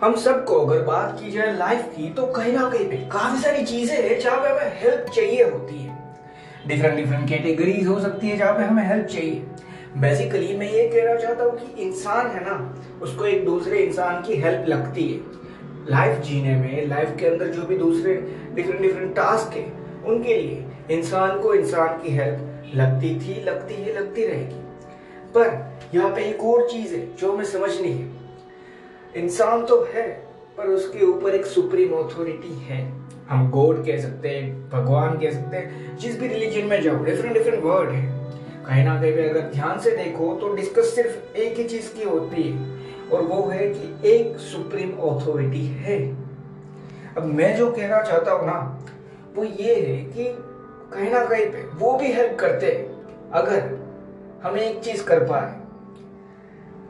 हम सबको अगर बात की जाए लाइफ की तो कहीं ना कहीं पे काफ़ी सारी चीज़ें हैं जहाँ पे हमें हेल्प चाहिए होती है। डिफरेंट डिफरेंट कैटेगरीज हो सकती है जहाँ पे हमें हेल्प चाहिए। बेसिकली मैं ये कहना चाहता हूँ कि इंसान है ना, उसको एक दूसरे इंसान की हेल्प लगती है। लाइफ जीने में लाइफ के अंदर जो भी दूसरे डिफरेंट डिफरेंट टास्क है, उनके लिए इंसान को इंसान की हेल्प लगती थी, लगती है, लगती रहेगी। पर यहाँ पे एक और चीज़ है जो हमें समझनी है। इंसान तो है, पर उसके ऊपर एक सुप्रीम अथॉरिटी है। हम गॉड कह सकते हैं, भगवान कह सकते हैं, जिस भी रिलीजन में जाओ डिफरेंट डिफरेंट वर्ड है। कहीं ना कहीं अगर ध्यान से देखो तो डिस्कस सिर्फ़ एक ही चीज़ की होती है, और वो है कि एक सुप्रीम अथॉरिटी है। अब मैं जो कहना चाहता हूँ ना, वो ये है कि कहीं ना कहीं पे वो भी हेल्प करते हैं, अगर हमें एक चीज़ कर पाए।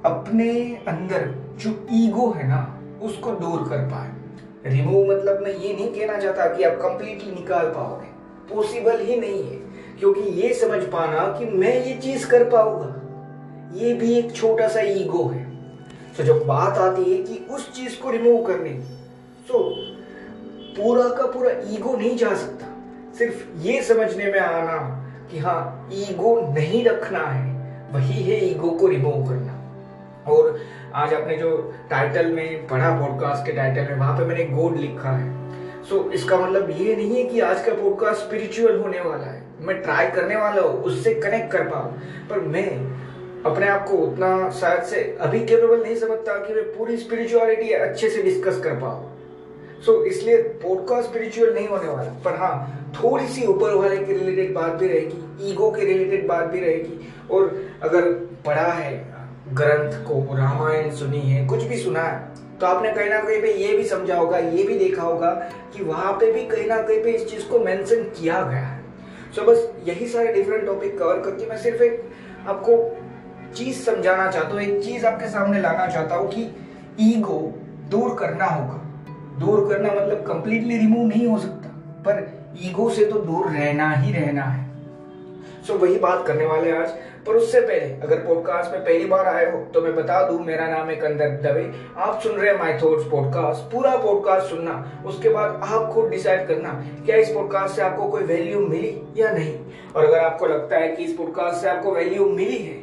अपने अंदर जो ईगो है ना, उसको दूर कर पाए। रिमूव मतलब मैं ये नहीं कहना चाहता कि आप कंप्लीटली निकाल पाओगे। पॉसिबल ही नहीं है, क्योंकि ये समझ पाना कि मैं ये चीज़ कर पाऊँगा। ये भी एक छोटा सा ईगो है। तो जब बात आती है कि उस चीज़ को रिमूव करने की तो पूरा का पूरा ईगो नहीं जा सकता। सिर्फ़ ये समझने में आना कि हाँ ईगो नहीं रखना है, वही है ईगो को रिमूव करना। और आज आपने जो टाइटल में पढ़ा पॉडकास्ट के टाइटल में वहाँ पे मैंने गोड लिखा है। सो so, इसका मतलब ये नहीं है कि आज का पॉडकास्ट स्पिरिचुअल होने वाला है। मैं ट्राई करने वाला हूँ उससे कनेक्ट कर पाऊँ। पर मैं अपने आप को उतना शायद से अभी केपेबल नहीं समझता कि मैं पूरी स्पिरिचुअलिटी अच्छे से डिस्कस कर पाऊँ। सो so, इसलिए पॉडकास्ट स्पिरिचुअल नहीं होने वाला। पर हाँ थोड़ी सी ऊपर वाले के रिलेटेड बात भी रहेगी ईगो के रिलेटेड बात भी रहेगी। और अगर पढ़ा है ग्रंथ को रामायण सुनी है कुछ भी सुना है तो आपने कहीं ना कहीं पे ये भी समझा होगा ये भी देखा होगा कि वहाँ पे भी कहीं ना कहीं पे इस चीज़ को मेंशन किया गया है। सो so, बस यही सारे डिफरेंट टॉपिक कवर करके मैं सिर्फ़ एक आपको चीज़ समझाना चाहता हूँ एक चीज़ आपके सामने लाना चाहता हूँ कि ईगो दूर करना होगा। दूर करना मतलब कंप्लीटली रिमूव नहीं हो सकता पर ईगो से तो दूर रहना ही रहना है। सो so, वही बात करने वाले आज। पर उससे पहले अगर पॉडकास्ट में पहली बार आए हो तो मैं बता दूँ मेरा नाम है कंदर दवे आप सुन रहे हैं माय थॉट्स पॉडकास्ट पूरा पॉडकास्ट सुनना उसके बाद आप खुद डिसाइड करना क्या इस पॉडकास्ट से आपको कोई वैल्यू मिली या नहीं? और अगर आपको लगता है कि इस पॉडकास्ट से आपको वैल्यू मिली है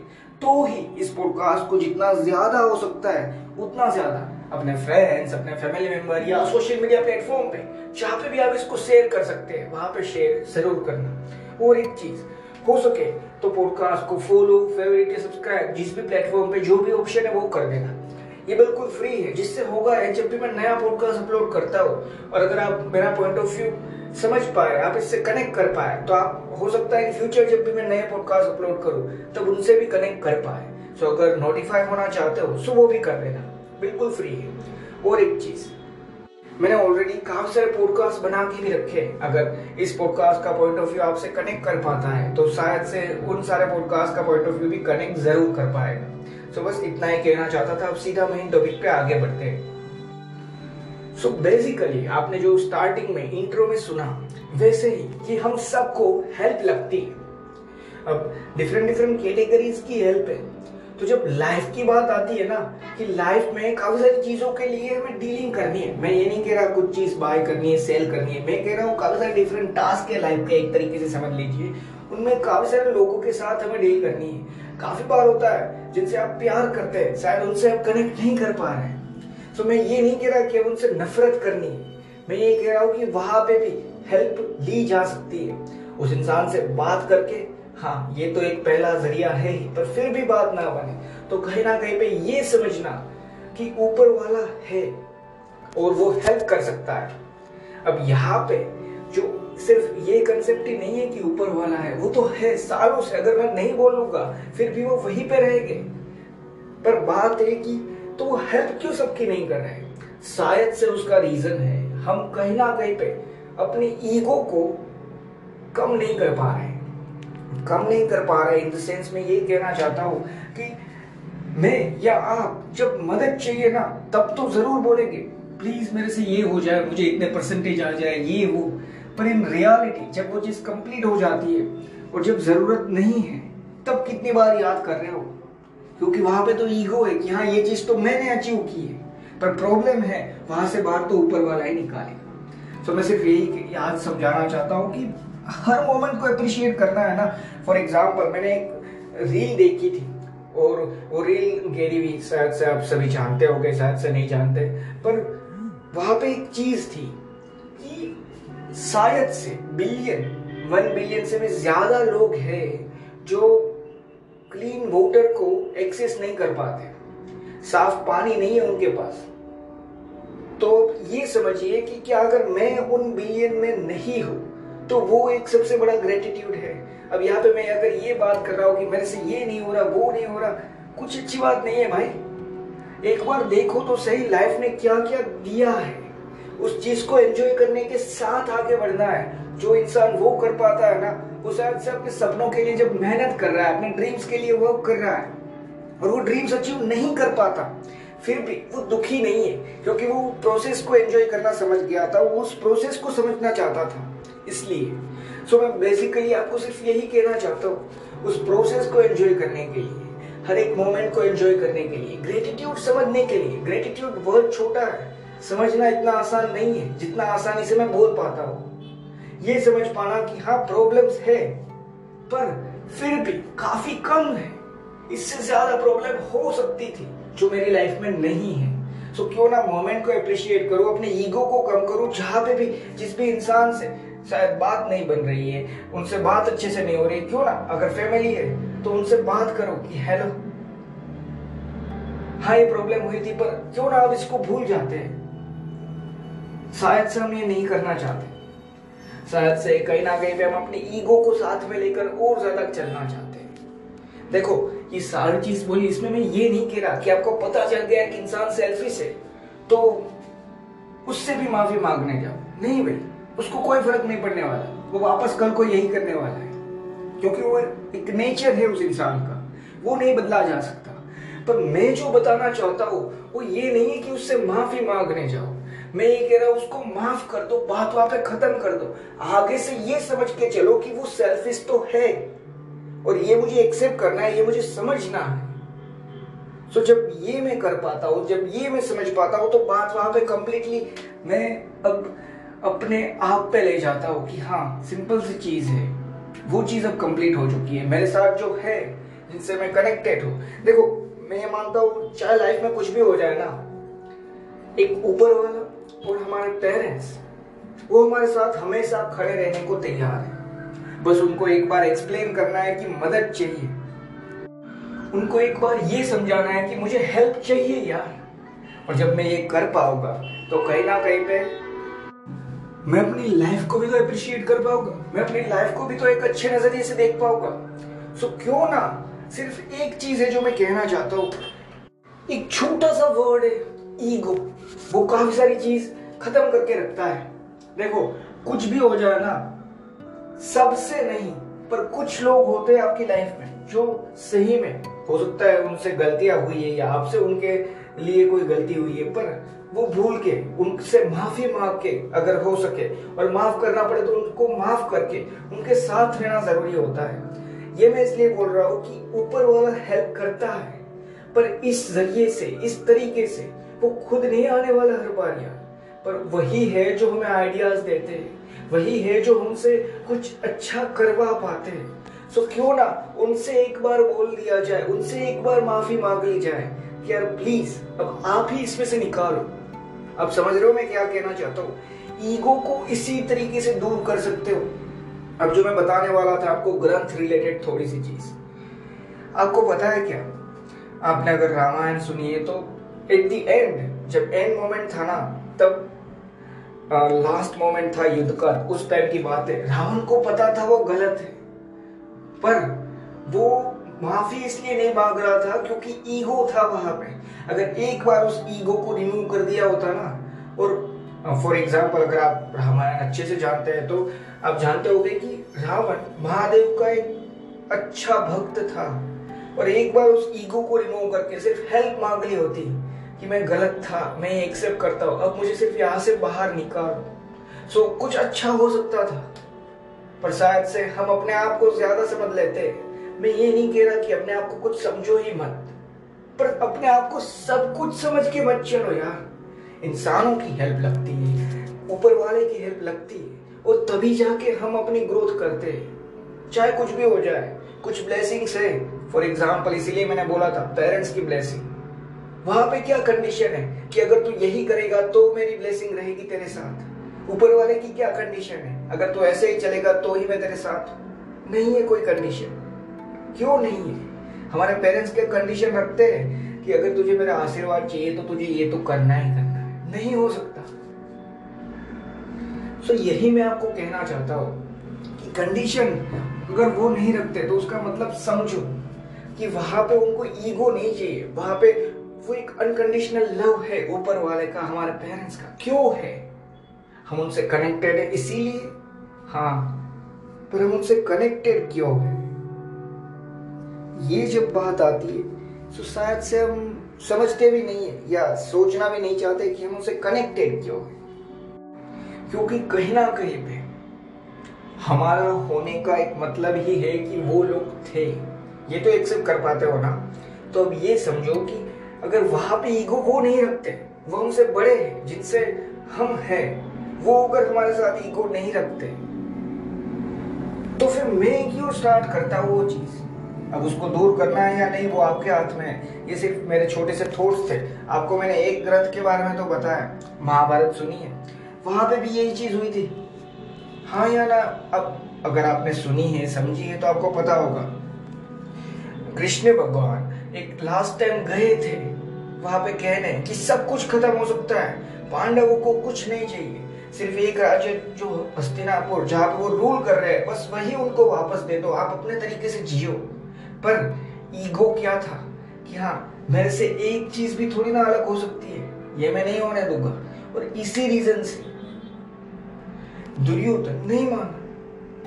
तो ही इस पॉडकास्ट को जितना ज़्यादा हो सकता है उतना ज़्यादा अपने फ्रेंड्स अपने फैमिली मेंबर या सोशल मीडिया प्लेटफॉर्म पे जहाँ पे भी आप इसको शेयर कर सकते हैं वहाँ पे शेयर ज़रूर करना। और एक चीज़ हो सके तो पॉडकास्ट को फॉलो फेवरेट या सब्सक्राइब जिस भी प्लेटफॉर्म पे जो भी ऑप्शन है वो कर देना। ये बिल्कुल फ्री है, जिससे होगा है जब भी मैं नया पॉडकास्ट अपलोड करता हूँ। और अगर आप मेरा पॉइंट ऑफ़ व्यू समझ पाए, आप इससे कनेक्ट कर पाए तो आप हो सकता है इन फ्यूचर जब भी मैं नए पॉडकास्ट अपलोड करूँ, तब उनसे भी कनेक्ट कर पाए। सो अगर नोटिफाई होना चाहते हो तो वो भी कर देना। बिल्कुल फ्री है। और एक चीज़ मैंने ऑलरेडी काफ़ी सारे पॉडकास्ट बना के भी रखे अगर इस पॉडकास्ट का पॉइंट ऑफ़ व्यू आपसे कनेक्ट कर पाता है तो शायद से उन सारे पॉडकास्ट का पॉइंट ऑफ़ व्यू भी कनेक्ट ज़रूर कर पाएगा। सो so, बस इतना ही कहना चाहता था अब सीधा मेन टॉपिक पे आगे बढ़ते हैं। सो बेसिकली आपने जो स्टार्टिंग में इंट्रो में सुना वैसे ही कि हम सबको हेल्प लगती है। अब डिफरेंट डिफरेंट कैटेगरीज की हेल्प है। तो जब लाइफ की बात आती है ना, कि लाइफ में काफ़ी सारी चीज़ों के लिए हमें डीलिंग करनी है। मैं ये नहीं कह रहा कुछ चीज़ बाय करनी है सेल करनी है। मैं कह रहा हूँ काफ़ी सारे डिफरेंट टास्क है लाइफ के एक तरीके से समझ लीजिए। उनमें काफ़ी सारे लोगों के साथ हमें डील करनी है। काफ़ी बार होता है, जिनसे आप प्यार करते हैं, शायद उनसे आप कनेक्ट नहीं कर पा रहे हैं। तो मैं ये नहीं कह रहा कि उनसे नफरत करनी है। मैं ये कह रहा हूँ कि वहाँ पे भी हेल्प ली जा सकती है। उस इंसान से बात करके हाँ ये तो एक पहला ज़रिया है ही, पर फिर भी बात ना बने। तो कहीं ना कहीं पे ये समझना कि ऊपर वाला है और वो हेल्प कर सकता है। अब यहाँ पे जो सिर्फ़ ये कंसेप्ट ही नहीं है कि ऊपर वाला है, वो तो है, सालों से अगर मैं नहीं बोलूँगा, फिर भी वो वहीं पे रहेंगे। पर बात है कि तो वो हेल्प क्यों सबकी नहीं कर रहे शायद से उसका रीजन है, हम कहीं ना कहीं पे अपनी ईगो को कम नहीं कर पा रहे कम नहीं कर पा रहे इन द सेंस में ये कहना चाहता हूँ कि मैं या आप जब मदद चाहिए ना, तब तो ज़रूर बोलेंगे प्लीज़ मेरे से ये हो जाए, मुझे इतने परसेंटेज आ जाए, ये वो। पर इन रियलिटी जब वो चीज़ कंप्लीट हो जाती है और जब ज़रूरत नहीं है, तब कितनी बार याद कर रहे हो? क्योंकि वहाँ पे तो ईगो है कि हाँ ये चीज़ तो मैंने अचीव की है। पर प्रॉब्लम है, वहाँ से बाहर तो ऊपर वाला ही निकालेगा। सो मैं सिर्फ़ यही याद समझाना चाहता हूँ कि हर मोमेंट को अप्रिशिएट करना है ना। फॉर एग्ज़ाम्पल मैंने एक रील देखी थी, और वो रील गेरी भी शायद से आप सभी जानते हो गए शायद से नहीं जानते, पर वहाँ पे एक चीज़ थी कि शायद से बिलियन वन बिलियन से भी ज़्यादा लोग हैं जो क्लीन वाटर को एक्सेस नहीं कर पाते। साफ़ पानी नहीं है उनके पास। तो ये समझिए कि क्या अगर मैं उन बिलियन में नहीं हूँ तो वो एक सबसे बड़ा ग्रेटिट्यूड है। अब यहाँ पे मैं अगर ये बात कर रहा हूँ कि मेरे से ये नहीं हो रहा, वो नहीं हो रहा, कुछ अच्छी बात नहीं है भाई। एक बार देखो तो सही लाइफ ने क्या क्या दिया है। उस चीज़ को एंजॉय करने के साथ आगे बढ़ना है। जो इंसान वो कर पाता है ना, वो शायद से अपने सपनों के लिए जब मेहनत कर रहा है, अपने ड्रीम्स के लिए वर्क कर रहा है, और वो ड्रीम्स अचीव नहीं कर पाता, फिर भी वो दुखी नहीं है, क्योंकि वो प्रोसेस को एंजॉय करना समझ गया था, वो उस प्रोसेस को समझना चाहता था। इसलिए। सो मैं बेसिकली आपको सिर्फ़ यही कहना चाहता हूँ उस प्रोसेस को एंजॉय करने के लिए हर एक मोमेंट को एंजॉय करने के लिए ग्रेटिट्यूड समझने के लिए। ग्रेटिट्यूड बहुत छोटा है। समझना इतना आसान नहीं है जितना आसानी से मैं बोल पाता हूँ। ये समझ पाना कि हाँ प्रॉब्लम्स है पर फिर भी काफ़ी कम है। इससे ज़्यादा प्रॉब्लम हो सकती थी जो मेरी लाइफ में नहीं है। सो so, क्यों ना मोमेंट को अप्रिशिएट करो अपने ईगो को कम करो जहाँ पे भी जिस भी इंसान से शायद बात नहीं बन रही है। उनसे बात अच्छे से नहीं हो रही। क्यों ना? अगर फैमिली है तो उनसे बात करो कि हेलो हाँ ये प्रॉब्लम हुई थी, पर क्यों ना आप इसको भूल जाते हैं? शायद से हम ये नहीं करना चाहते। शायद से कहीं ना कहीं पे हम अपने ईगो को साथ में लेकर और ज़्यादा चलना चाहते हैं। देखो, ये सारी चीज़ बोली, इसमें मैं ये नहीं कह रहा कि आपको पता चल गया कि इंसान सेल्फिश है तो उससे भी माफ़ी मांगने जाओ। नहीं भाई। उसको कोई फ़र्क नहीं पड़ने वाला। वो वापस कल को यही करने वाला है। क्योंकि वो एक नेचर है उस इंसान का। वो नहीं बदला जा सकता। पर मैं जो बताना चाहता हूँ, वो ये नहीं है कि उससे माफ़ी मांगने जाओ। मैं ये कह रहा हूँ, उसको माफ़ कर दो, बात वहाँ पे खत्म कर दो। आगे से ये समझ के चलो कि वो सेल्फिश तो है। और ये मुझे एक्सेप्ट करना है, ये मुझे समझना है। सो जब ये मैं कर पाता हूँ, जब ये मैं समझ पाता हूँ तो बात वहाँ पे कंप्लीटली मैं अब अपने आप पे ले जाता हो कि हाँ सिंपल सी चीज़ है। वो चीज़ अब कंप्लीट हो चुकी है। मेरे साथ जो है, जिनसे मैं कनेक्टेड हूँ। देखो, मैं ये मानता हूँ, चाहे लाइफ में कुछ भी हो जाए ना, एक ऊपर वाला और हमारे पेरेंट्स वो हमारे साथ हमेशा खड़े रहने को तैयार है। बस उनको एक बार एक्सप्लेन करना है कि मदद चाहिए। उनको एक बार ये समझाना है कि मुझे हेल्प चाहिए यार। और जब मैं ये कर पाऊँगा तो कहीं ना कहीं पे मैं अपनी लाइफ को भी तो अप्रिशिएट कर पाऊँगा। मैं अपनी लाइफ को भी तो एक अच्छे नज़रिए से देख पाऊँगा। सो क्यों ना सिर्फ़ एक चीज़ है जो मैं कहना चाहता हूँ। एक छोटा सा वर्ड है ईगो वो काफ़ी सारी चीज़ खत्म करके रखता है। देखो, कुछ भी हो जाए ना, सबसे नहीं, पर कुछ लोग होते हैं आपकी लाइफ में, जो सही में, हो सकता है उनसे गलतियाँ हुई है या आपसे उनके लिए कोई गलती हुई है, पर वो भूल के, उनसे माफ़ी मांग के अगर हो सके, और माफ़ करना पड़े तो उनको माफ़ करके, उनके साथ रहना ज़रूरी होता है। ये मैं इसलिए बोल रहा हूँ कि ऊपर वाला हेल्प करता है, पर इस ज़रिए से, इस तरीके से वो खुद नहीं आने वाला हर बार यार। पर वही है जो हमें आइडियाज़ देते हैं, वही है जो हमसे कुछ अच्छा करवा पाते हैं। सो क्यों ना उनसे एक बार बोल दिया जाए, उनसे एक बार माफ़ी मांग ली जाए कि यार प्लीज़ अब आप ही इसमें से निकालो। अब समझ रहे हो मैं क्या कहना चाहता हूँ? ईगो को इसी तरीके से दूर कर सकते हो। अब जो मैं बताने वाला था आपको ग्रंथ रिलेटेड थोड़ी सी चीज़। आपको पता है क्या? आपने अगर रामायण सुनी है तो एट द एंड जब एंड मोमेंट था ना, तब लास्ट मोमेंट था युद्ध का, उस टाइम की बात है। रावण को पता था वो गलत है। पर वो माफ़ी इसलिए नहीं मांग रहा था क्योंकि ईगो था वहाँ पे। अगर एक बार उस ईगो को रिमूव कर दिया होता ना, और फॉर एग्ज़ाम्पल अगर आप रामायण अच्छे से जानते हैं तो आप जानते होंगे कि रावण महादेव का एक अच्छा भक्त था। और एक बार उस ईगो को रिमूव करके सिर्फ़ हेल्प मांग ली होती कि मैं गलत था, मैं एक्सेप्ट करता हूँ, अब मुझे सिर्फ़ यहाँ से बाहर निकालो। सो कुछ अच्छा हो सकता था, पर शायद से हम अपने आप को ज़्यादा समझ लेते। मैं ये नहीं कह रहा कि अपने आप को कुछ समझो ही मत, पर अपने आप को सब कुछ समझ के मत चलो यार। इंसानों की हेल्प लगती है, ऊपर वाले की हेल्प लगती है, और तभी जाके हम अपनी ग्रोथ करते हैं। चाहे कुछ भी हो जाए, कुछ ब्लेसिंग्स है। फॉर एग्ज़ाम्पल इसीलिए मैंने बोला था पेरेंट्स की ब्लेसिंग वहाँ पे क्या कंडीशन है कि अगर तू यही करेगा तो मेरी ब्लेसिंग रहेगी तेरे साथ? ऊपर वाले की क्या कंडीशन है? अगर तू ऐसे ही चलेगा तो ही मैं तेरे साथ नहीं है कोई कंडीशन क्यों नहीं है? हमारे पेरेंट्स के कंडीशन रखते हैं कि अगर तुझे मेरा आशीर्वाद चाहिए तो तुझे ये तो करना ही करना है। नहीं हो सकता। सो so, यही मैं आपको कहना चाहता हूँ कि कंडीशन अगर वो नहीं रखते तो उसका मतलब समझो कि वहाँ पे उनको ईगो नहीं चाहिए। वहाँ पे वो एक अनकंडीशनल लव है ऊपर वाले का हमारे पेरेंट्स का। क्यों है? हम उनसे कनेक्टेड है इसीलिए। हाँ पर हम उनसे कनेक्टेड क्यों है? ये जब बात आती है तो शायद से हम समझते भी नहीं है या सोचना भी नहीं चाहते कि हम उसे कनेक्टेड क्यों है। क्योंकि कहीं ना कहीं पे हमारा होने का एक मतलब ही है कि वो लोग थे। ये तो एक्सेप्ट कर पाते हो ना? तो अब ये समझो कि अगर वहाँ पे ईगो वो नहीं रखते, वो हमसे बड़े हैं, जिनसे हम हैं, वो अगर हमारे साथ ईगो नहीं रखते तो फिर मैं क्यों स्टार्ट करता हूँ वो चीज़? अब उसको दूर करना है या नहीं, वो आपके हाथ में है। ये सिर्फ़ मेरे छोटे से थॉट्स थे। आपको मैंने एक ग्रंथ के बारे में तो बताया। महाभारत सुनी है वहाँ पे भी यही चीज़ हुई थी। हाँ या ना, अब अगर आपने सुनी है, समझी है तो आपको पता होगा। कृष्ण भगवान एक लास्ट टाइम गए थे। वहाँ पे कहने कि सब कुछ खत्म हो सकता है। पांडवों को कुछ नहीं चाहिए। सिर्फ़ एक राज्य जो हस्तिनापुर, जहाँ वो रूल कर रहे हैं, बस वही उनको वापस दे दो। आप अपने तरीके से जियो। पर ईगो क्या था? कि हाँ मेरे से एक चीज़ भी थोड़ी ना अलग हो सकती है। ये मैं नहीं होने दूँगा। और इसी रीजन से। दुर्योधन नहीं माना।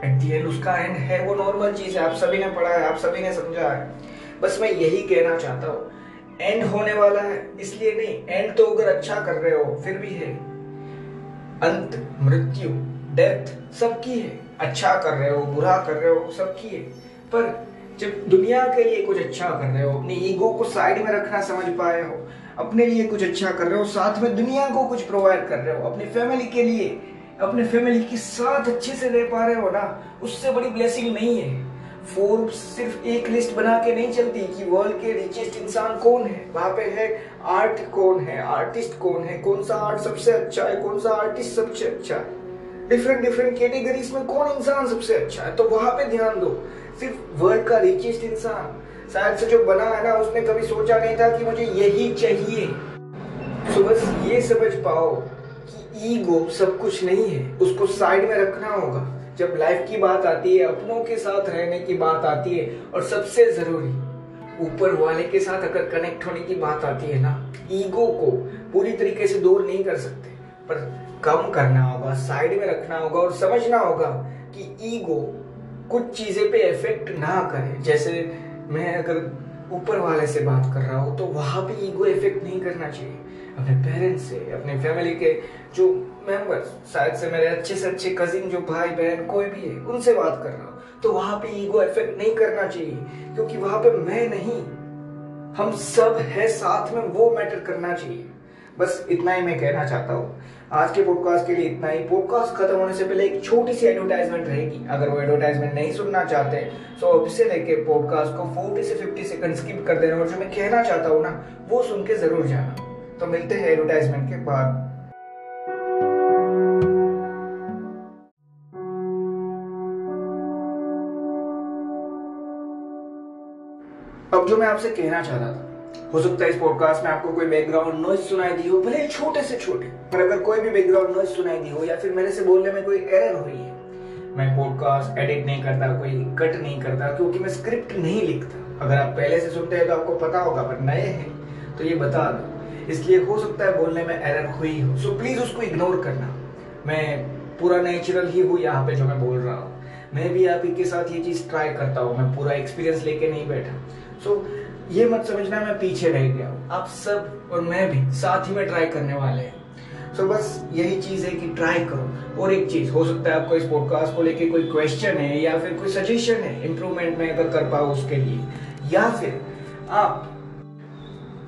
एट दी एंड उसका एंड है, वो नॉर्मल चीज़ है। आप सभी ने पढ़ा है, आप सभी ने समझा है। बस मैं यही कहना चाहता हूँ। एंड होने वाला है, इसलिए नहीं एंड तो अगर अच्छा कर रहे हो, फिर भी है। अंत, मृत्यु डेथ सबकी है। अच्छा कर रहे हो, बुरा कर रहे हो, सबकी है। पर जब दुनिया के लिए कुछ अच्छा कर रहे हो, अपनी ईगो को साइड में रखना समझ पाए हो, अपने लिए कुछ अच्छा कर रहे हो, साथ में दुनिया को कुछ प्रोवाइड कर रहे हो, अपनी फैमिली के लिए, अपने फैमिली के साथ अच्छे से रह पा रहे हो ना, उससे बड़ी ब्लेसिंग नहीं है। फोर्ब्स सिर्फ़ एक लिस्ट बना के नहीं चलती कि वर्ल्ड के रिचेस्ट इंसान कौन है, वहाँ पे है आर्ट कौन है आर्टिस्ट कौन है, कौन सा आर्ट सबसे अच्छा है, कौन सा आर्टिस्ट सबसे अच्छा है। डिफरेंट डिफरेंट कैटेगरीज में कौन इंसान सबसे अच्छा है तो वहाँ पे ध्यान दो। सिर्फ़ वर्ल्ड का रिचेस्ट इंसान। शायद से जो बना है ना, उसने कभी सोचा नहीं था कि मुझे यही चाहिए। तो बस ये समझ पाओ कि ईगो सब कुछ नहीं है, उसको साइड में रखना होगा। जब लाइफ की बात आती है, अपनों के साथ रहने की बात आती है, और सबसे ज़रूरी, ऊपर वाले के साथ अगर कनेक्ट होने की बात आती है ना ईगो को पूरी तरीके से दूर नहीं कर सकते। पर कम करना होगा साइड में रखना होगा और समझना होगा कि ईगो कुछ चीज़ें पे इफ़ेक्ट ना करे। जैसे मैं अगर ऊपर वाले से बात कर रहा हूँ तो वहाँ पे ईगो इफ़ेक्ट नहीं करना चाहिए। अपने पेरेंट्स से, अपने फैमिली के जो मेंबर्स शायद से मेरे अच्छे से अच्छे कजिन जो भाई, बहन, कोई भी है, उनसे बात कर रहा हूँ। तो वहाँ पे ईगो इफ़ेक्ट नहीं करना चाहिए, क्योंकि वहाँ पे मैं नहीं। हम सब है साथ में, वो मैटर करना चाहिए। बस इतना ही मैं कहना चाहता हूँ। आज के पॉडकास्ट के लिए इतना ही। पॉडकास्ट खत्म होने से पहले एक छोटी सी एडवर्टाइजमेंट रहेगी। अगर वो एडवर्टाइजमेंट नहीं सुनना चाहते तो अब से लेके पॉडकास्ट को 40 से 50 सेकंड स्किप कर देना। और जो मैं कहना चाहता हूँ ना, वो सुन के ज़रूर जाना। तो मिलते हैं एडवर्टाइजमेंट के बाद। अब जो मैं आपसे कहना चाहता था हो सकता है इस पॉडकास्ट में आपको कोई बैकग्राउंड नॉइज़ सुनाई दी हो भले छोटे से छोटे पर अगर कोई भी बैकग्राउंड नॉइज़ सुनाई दी हो या फिर मेरे से बोलने में कोई एरर हुई है मैं पॉडकास्ट एडिट नहीं करता कोई कट नहीं करता क्योंकि मैं स्क्रिप्ट नहीं लिखता। अगर आप पहले से सुनते हैं तो आपको पता होगा पर नए हैं तो ये बता दो। इसलिए हो सकता है बोलने में एरर हुई हो सो प्लीज़ उसको इग्नोर करना। मैं पूरा नेचुरल ही हूँ यहाँ पे जो मैं बोल रहा हूँ। मैं भी आप ही के साथ ये चीज़ ट्राई करता हूँ मैं पूरा एक्सपीरियंस लेके नहीं बैठा। सो so, ये मत समझना मैं पीछे रह गया हूँ। आप सब और मैं भी साथ ही में ट्राई करने वाले हैं। सो so, बस यही चीज़ है कि ट्राई करो। और एक चीज़ हो सकता है आपको इस पॉडकास्ट को लेके कोई क्वेश्चन है या फिर कोई सजेशन है इंप्रूवमेंट में अगर कर पाओ उसके लिए। या फिर आप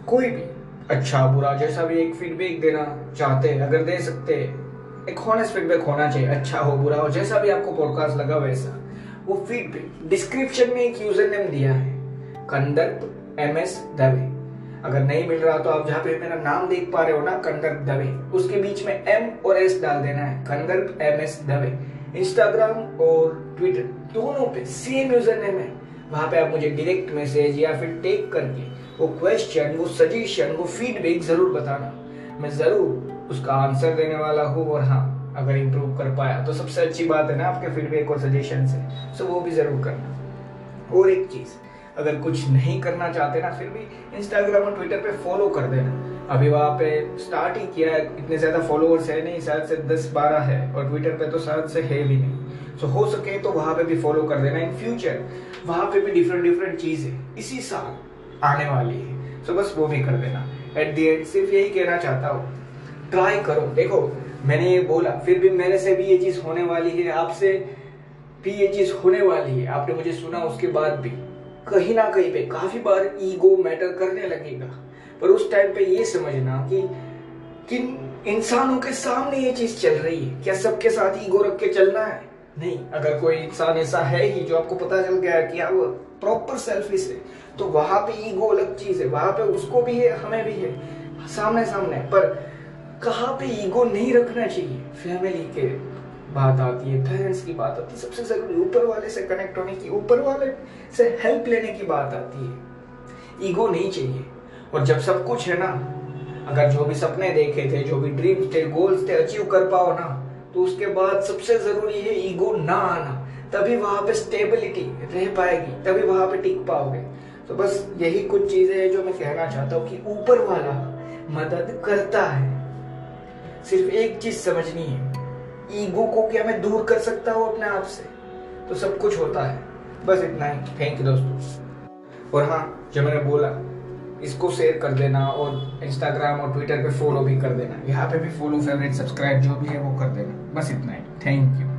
कोई भी अच्छा बुरा जैसा भी एक फीडबैक देना चाहते हैं अगर दे सकते हैं एक हॉनेस्ट फीडबैक होना चाहिए अच्छा हो बुरा हो जैसा भी आपको पॉडकास्ट लगा वैसा। वो फीडबैक डिस्क्रिप्शन में एक यूज़र नेम दिया है। कंदर्प एम एस दवे अगर नहीं मिल रहा तो आप जहाँ पे मेरा नाम देख पा रहे हो ना कंदर्प दवे उसके बीच में एम और एस डाल देना है Kandarp M S Dave Instagram और ट्विटर दोनों पे सेम यूज़र नेम है। वहाँ पे आप मुझे डायरेक्ट मैसेज या फिर टेक करके वो क्वेश्चन वो सजेशन वो फीडबैक ज़रूर बताना। मैं ज़रूर उसका आंसर देने वाला हूँ और हाँ अगर इम्प्रूव कर पाया तो सबसे अच्छी बात है ना आपके फीडबैक और सजेशन से। सो वो भी ज़रूर करना। और एक चीज़ अगर कुछ नहीं करना चाहते ना, फिर भी इंस्टाग्राम और ट्विटर पे फॉलो कर देना। अभी वहाँ पे स्टार्ट ही किया है, इतने ज़्यादा फॉलोअर्स है नहीं, शायद से दस बारह है, और ट्विटर पे तो शायद से है भी नहीं। सो हो सके तो वहाँ पे भी फॉलो कर देना। इन फ्यूचर वहाँ पे भी डिफरेंट डिफरेंट चीज़ें इसी साल आने वाली है। सो बस वो भी कर देना। एट दी एंड सिर्फ़ यही कहना चाहता हूँ ट्राई करो। देखो, मैंने ये बोला, फिर भी मेरे से भी ये चीज़ होने वाली है, आपसे भी ये चीज़ होने वाली है। आपने मुझे सुना उसके बाद भी। कहीं ना कहीं पे काफ़ी बार ईगो मैटर करने लगेगा। पर उस टाइम पे ये समझना कि किन इंसानों के सामने ये चीज़ चल रही है। क्या सबके साथ ईगो रख के चलना है? नहीं। अगर कोई इंसान ऐसा है ही जो आपको पता चल गया कि आप प्रॉपर सेल्फिश है तो वहाँ पे ईगो अलग चीज़ है। वहाँ पे उसको भी है, हमें भी है सामने सामने पर कहाँ पे ईगो नहीं रखना चाहिए? फैमिली के बात आती है पेरेंट्स की बात आती है, सबसे ज़रूरी ऊपर वाले से कनेक्ट होने की, ऊपर वाले से हेल्प लेने की बात आती है। ईगो नहीं चाहिए। और जब सब कुछ है ना, अगर जो भी सपने देखे थे, जो भी ड्रीम्स थे गोल्स थे अचीव कर पाओ ना तो उसके बाद सबसे ज़रूरी है ईगो ना आना। तभी वहाँ पे स्टेबिलिटी रह पाएगी, तभी वहाँ पे टिक पाओगे। तो बस यही कुछ चीज़ें हैं जो मैं कहना चाहता हूँ कि ऊपर वाला मदद करता है। सिर्फ़ एक चीज़ समझनी है। ईगो को क्या मैं दूर कर सकता हूँ अपने आप से? तो सब कुछ होता है। बस इतना ही। थैंक यू दोस्तों। और हाँ जो मैंने बोला, इसको शेयर कर देना और इंस्टाग्राम और ट्विटर पे फॉलो भी कर देना। यहाँ पे भी फॉलो फेवरेट सब्सक्राइब जो भी है वो कर देना। बस इतना ही। Thank you